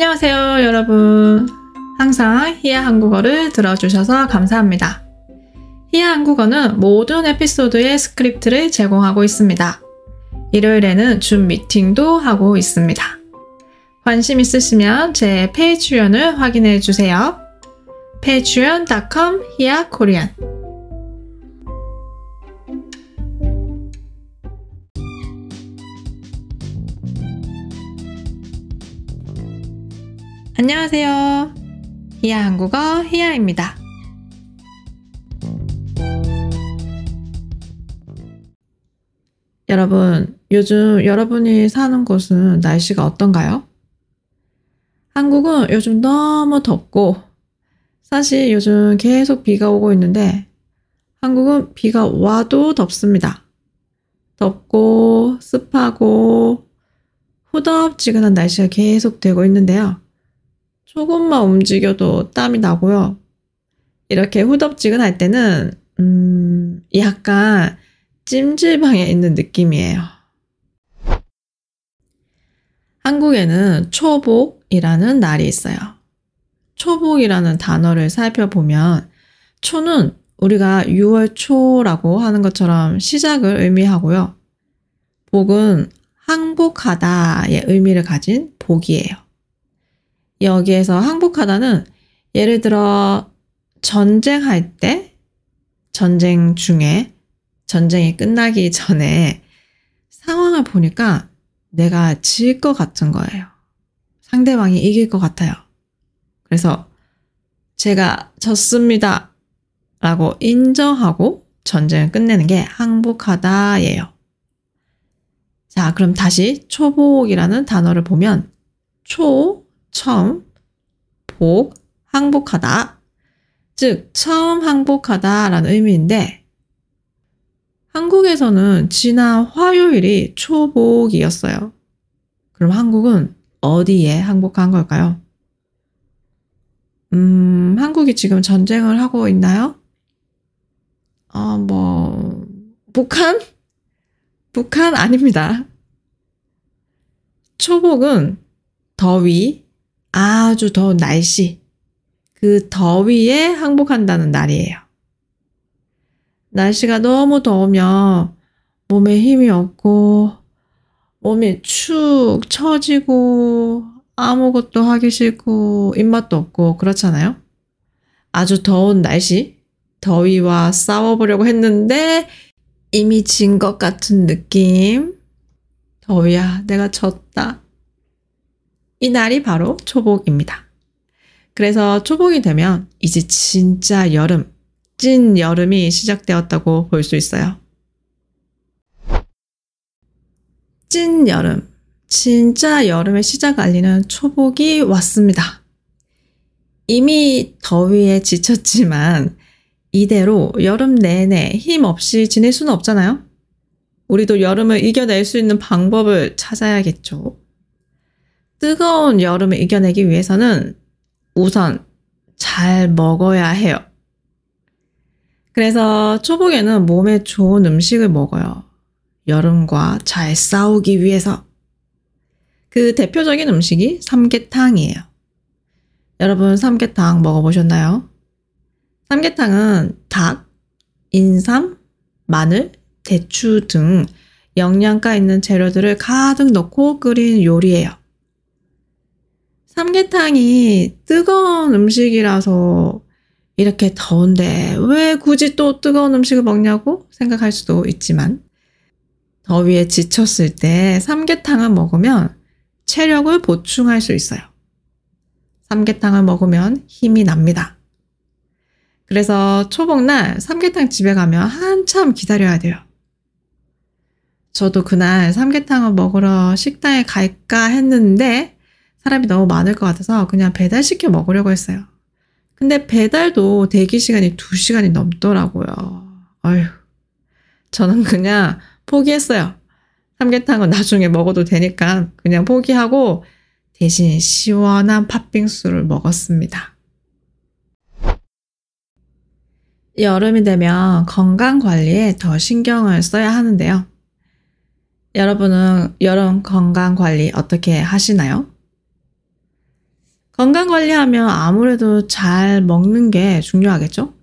안녕하세요, 여러분. 항상 히야 한국어를 들어주셔서 감사합니다. 히야 한국어는 모든 에피소드의 스크립트를 제공하고 있습니다. 일요일에는 줌 미팅도 하고 있습니다. 관심 있으시면 제 Patreon을 확인해 주세요. patreon.com Hiya Korean 안녕하세요. 히야 한국어 히야입니다. 여러분, 요즘 여러분이 사는 곳은 날씨가 어떤가요? 한국은 요즘 너무 덥고, 사실 요즘 계속 비가 오고 있는데, 한국은 비가 와도 덥습니다. 덥고, 습하고, 후덥지근한 날씨가 계속 되고 있는데요. 조금만 움직여도 땀이 나고요. 이렇게 후덥지근할 때는 음, 약간 찜질방에 있는 느낌이에요. 한국에는 초복이라는 날이 있어요. 초복이라는 단어를 살펴보면 초는 우리가 6월 초라고 하는 것처럼 시작을 의미하고요. 복은 항복하다의 의미를 가진 복이에요. 여기에서 항복하다는 예를 들어 전쟁할 때, 전쟁 중에, 전쟁이 끝나기 전에 상황을 보니까 내가 질 것 같은 거예요. 상대방이 이길 것 같아요. 그래서 제가 졌습니다. 라고 인정하고 전쟁을 끝내는 게 항복하다예요. 자, 그럼 다시 초복이라는 단어를 보면 초, 처음, 복, 항복하다. 즉, 처음 항복하다라는 의미인데, 한국에서는 지난 화요일이 초복이었어요. 그럼 한국은 어디에 항복한 걸까요? 음, 한국이 지금 전쟁을 하고 있나요? 어, 뭐, 북한? 북한 아닙니다. 초복은 더위, 아주 더운 날씨, 그 더위에 항복한다는 날이에요. 날씨가 너무 더우면 몸에 힘이 없고, 몸이 축 처지고, 아무것도 하기 싫고, 입맛도 없고, 그렇잖아요? 아주 더운 날씨, 더위와 싸워보려고 했는데, 이미 진 것 같은 느낌. 더위야, 내가 졌다. 이 날이 바로 초복입니다. 그래서 초복이 되면 이제 진짜 여름, 찐 여름이 시작되었다고 볼 수 있어요. 찐 여름, 진짜 여름의 시작 알리는 초복이 왔습니다. 이미 더위에 지쳤지만 이대로 여름 내내 힘 없이 지낼 수는 없잖아요. 우리도 여름을 이겨낼 수 있는 방법을 찾아야겠죠. 뜨거운 여름을 이겨내기 위해서는 우선 잘 먹어야 해요. 그래서 초복에는 몸에 좋은 음식을 먹어요. 여름과 잘 싸우기 위해서. 그 대표적인 음식이 삼계탕이에요. 여러분 삼계탕 먹어보셨나요? 삼계탕은 닭, 인삼, 마늘, 대추 등 영양가 있는 재료들을 가득 넣고 끓인 요리예요. 삼계탕이 뜨거운 음식이라서 이렇게 더운데 왜 굳이 또 뜨거운 음식을 먹냐고 생각할 수도 있지만 더위에 지쳤을 때 삼계탕을 먹으면 체력을 보충할 수 있어요. 삼계탕을 먹으면 힘이 납니다. 그래서 초복날 삼계탕 집에 가면 한참 기다려야 돼요. 저도 그날 삼계탕을 먹으러 식당에 갈까 했는데 사람이 너무 많을 것 같아서 그냥 배달시켜 먹으려고 했어요. 근데 배달도 대기 시간이 2시간이 넘더라고요. 어휴. 저는 그냥 포기했어요. 삼계탕은 나중에 먹어도 되니까 그냥 포기하고 대신 시원한 팥빙수를 먹었습니다. 여름이 되면 건강 관리에 더 신경을 써야 하는데요. 여러분은 여름 건강 관리 어떻게 하시나요? 건강 관리하면 아무래도 잘 먹는 게 중요하겠죠?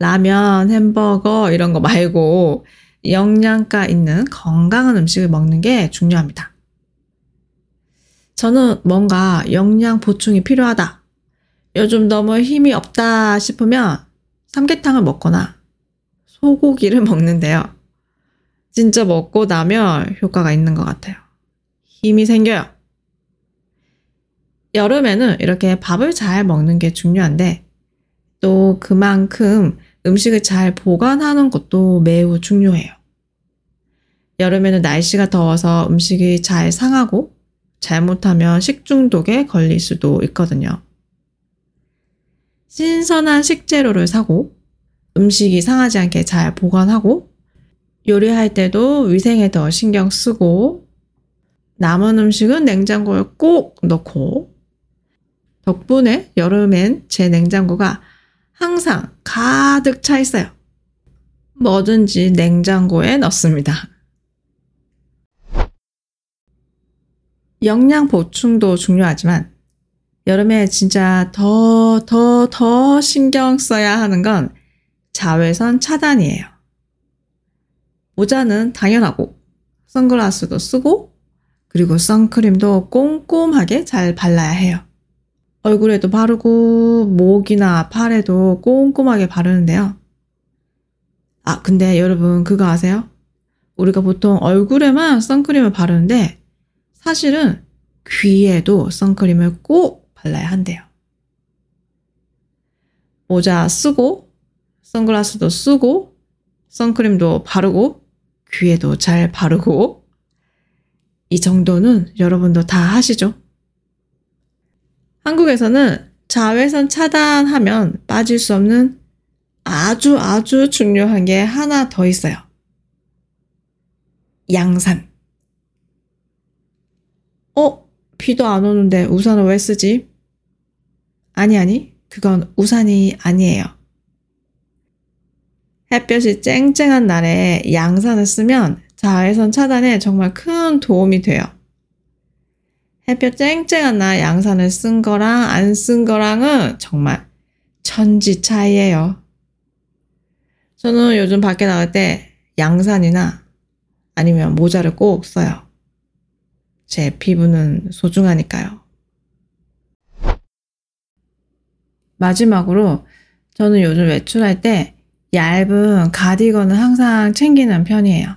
라면, 햄버거 이런 거 말고 영양가 있는 건강한 음식을 먹는 게 중요합니다. 저는 뭔가 영양 보충이 필요하다. 요즘 너무 힘이 없다 싶으면 삼계탕을 먹거나 소고기를 먹는데요. 진짜 먹고 나면 효과가 있는 것 같아요. 힘이 생겨요. 여름에는 이렇게 밥을 잘 먹는 게 중요한데 또 그만큼 음식을 잘 보관하는 것도 매우 중요해요. 여름에는 날씨가 더워서 음식이 잘 상하고 잘못하면 식중독에 걸릴 수도 있거든요. 신선한 식재료를 사고 음식이 상하지 않게 잘 보관하고 요리할 때도 위생에 더 신경 쓰고 남은 음식은 냉장고에 꼭 넣고 덕분에 여름엔 제 냉장고가 항상 가득 차 있어요. 뭐든지 냉장고에 넣습니다. 영양 보충도 중요하지만 여름에 진짜 더, 더, 더 신경 써야 하는 건 자외선 차단이에요. 모자는 당연하고, 선글라스도 쓰고, 그리고 선크림도 꼼꼼하게 잘 발라야 해요. 얼굴에도 바르고, 목이나 팔에도 꼼꼼하게 바르는데요. 아, 근데 여러분 그거 아세요? 우리가 보통 얼굴에만 선크림을 바르는데, 사실은 귀에도 선크림을 꼭 발라야 한대요. 모자 쓰고, 선글라스도 쓰고, 선크림도 바르고, 귀에도 잘 바르고, 이 정도는 여러분도 다 하시죠? 한국에서는 자외선 차단하면 빠질 수 없는 아주 아주 중요한 게 하나 더 있어요. 양산. 어? 비도 안 오는데 우산을 왜 쓰지? 아니, 아니. 그건 우산이 아니에요. 햇볕이 쨍쨍한 날에 양산을 쓰면 자외선 차단에 정말 큰 도움이 돼요. 햇볕 쨍쨍한 날 양산을 쓴 거랑 안 쓴 거랑은 정말 천지 차이예요. 저는 요즘 밖에 나갈 때 양산이나 아니면 모자를 꼭 써요. 제 피부는 소중하니까요. 마지막으로 저는 요즘 외출할 때 얇은 가디건을 항상 챙기는 편이에요.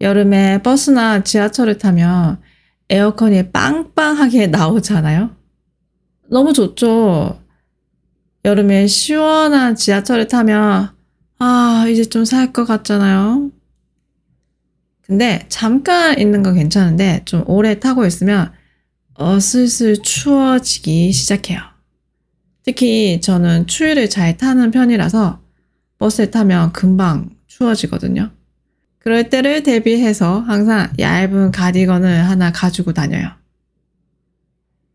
여름에 버스나 지하철을 타면 에어컨이 빵빵하게 나오잖아요. 너무 좋죠. 여름에 시원한 지하철을 타면 아, 이제 좀 살 것 같잖아요. 근데 잠깐 있는 건 괜찮은데 좀 오래 타고 있으면 어 슬슬 추워지기 시작해요. 특히 저는 추위를 잘 타는 편이라서 버스에 타면 금방 추워지거든요. 그럴 때를 대비해서 항상 얇은 가디건을 하나 가지고 다녀요.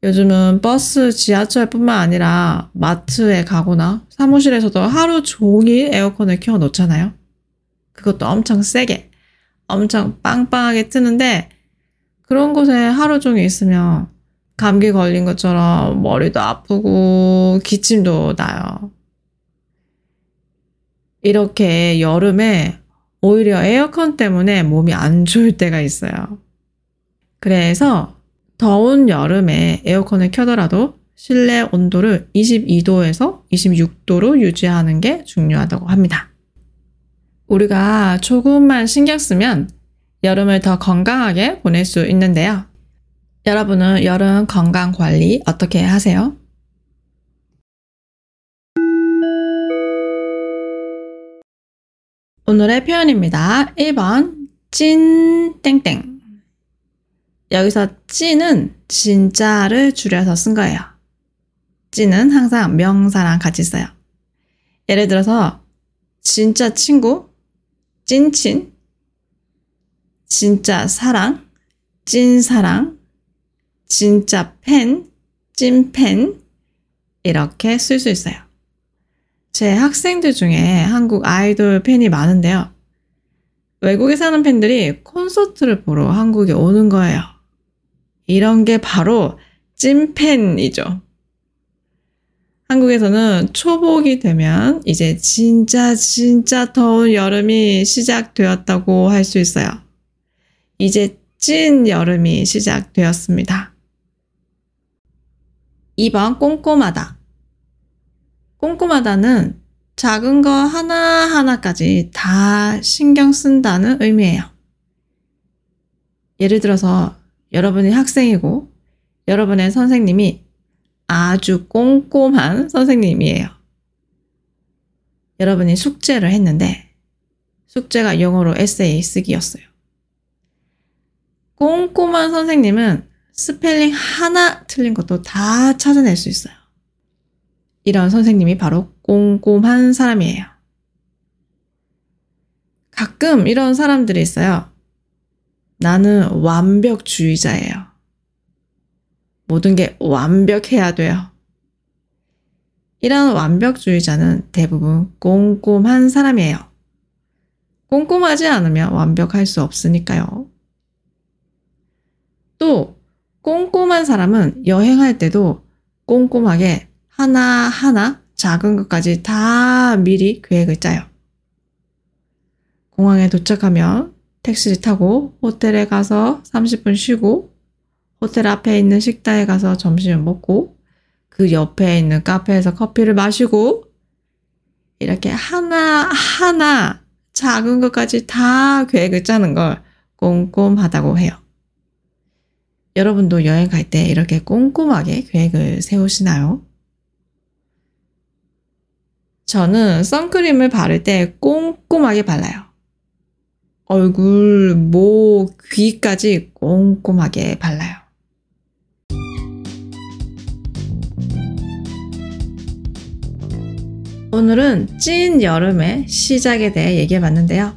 요즘은 버스, 지하철뿐만 아니라 마트에 가거나 사무실에서도 하루 종일 에어컨을 켜 놓잖아요. 그것도 엄청 세게. 엄청 빵빵하게 트는데 그런 곳에 하루 종일 있으면 감기 걸린 것처럼 머리도 아프고 기침도 나요. 이렇게 여름에 오히려 에어컨 때문에 몸이 안 좋을 때가 있어요. 그래서 더운 여름에 에어컨을 켜더라도 실내 온도를 22도에서 26도로 유지하는 게 중요하다고 합니다. 우리가 조금만 신경 쓰면 여름을 더 건강하게 보낼 수 있는데요. 여러분은 여름 건강 관리 어떻게 하세요? 오늘의 표현입니다. 1번 찐 땡땡 여기서 찐은 진짜를 줄여서 쓴 거예요. 찐은 항상 명사랑 같이 써요. 예를 들어서 진짜 친구 찐친, 진짜 사랑, 찐사랑, 진짜 팬, 찐팬, 이렇게 쓸 수 있어요. 제 학생들 중에 한국 아이돌 팬이 많은데요. 외국에 사는 팬들이 콘서트를 보러 한국에 오는 거예요. 이런 게 바로 찐팬이죠. 한국에서는 초복이 되면 이제 진짜 진짜 더운 여름이 시작되었다고 할 수 있어요. 이제 찐 여름이 시작되었습니다. 2번 꼼꼼하다. 꼼꼼하다는 작은 거 하나하나까지 다 신경 쓴다는 의미예요. 예를 들어서 여러분이 학생이고 여러분의 선생님이 아주 꼼꼼한 선생님이에요. 여러분이 숙제를 했는데 숙제가 영어로 에세이 쓰기였어요. 꼼꼼한 선생님은 스펠링 하나 틀린 것도 다 찾아낼 수 있어요. 이런 선생님이 바로 꼼꼼한 사람이에요. 가끔 이런 사람들이 있어요. 나는 완벽주의자예요. 모든 게 완벽해야 돼요. 이런 완벽주의자는 대부분 꼼꼼한 사람이에요. 꼼꼼하지 않으면 완벽할 수 없으니까요. 또, 꼼꼼한 사람은 여행할 때도 꼼꼼하게 하나하나 작은 것까지 다 미리 계획을 짜요. 공항에 도착하면 택시를 타고 호텔에 가서 30분 쉬고 호텔 앞에 있는 식당에 가서 점심을 먹고 그 옆에 있는 카페에서 커피를 마시고 이렇게 하나하나 작은 것까지 다 계획을 짜는 걸 꼼꼼하다고 해요. 여러분도 여행 갈 때 이렇게 꼼꼼하게 계획을 세우시나요? 저는 선크림을 바를 때 꼼꼼하게 발라요. 얼굴, 목, 귀까지 꼼꼼하게 발라요. 오늘은 찐 여름의 시작에 대해 얘기해 봤는데요.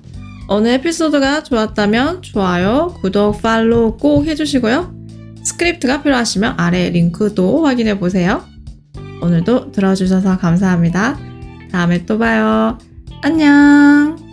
오늘 에피소드가 좋았다면 좋아요, 구독, 팔로우 꼭 해주시고요. 스크립트가 필요하시면 아래 링크도 확인해 보세요. 오늘도 들어주셔서 감사합니다. 다음에 또 봐요. 안녕!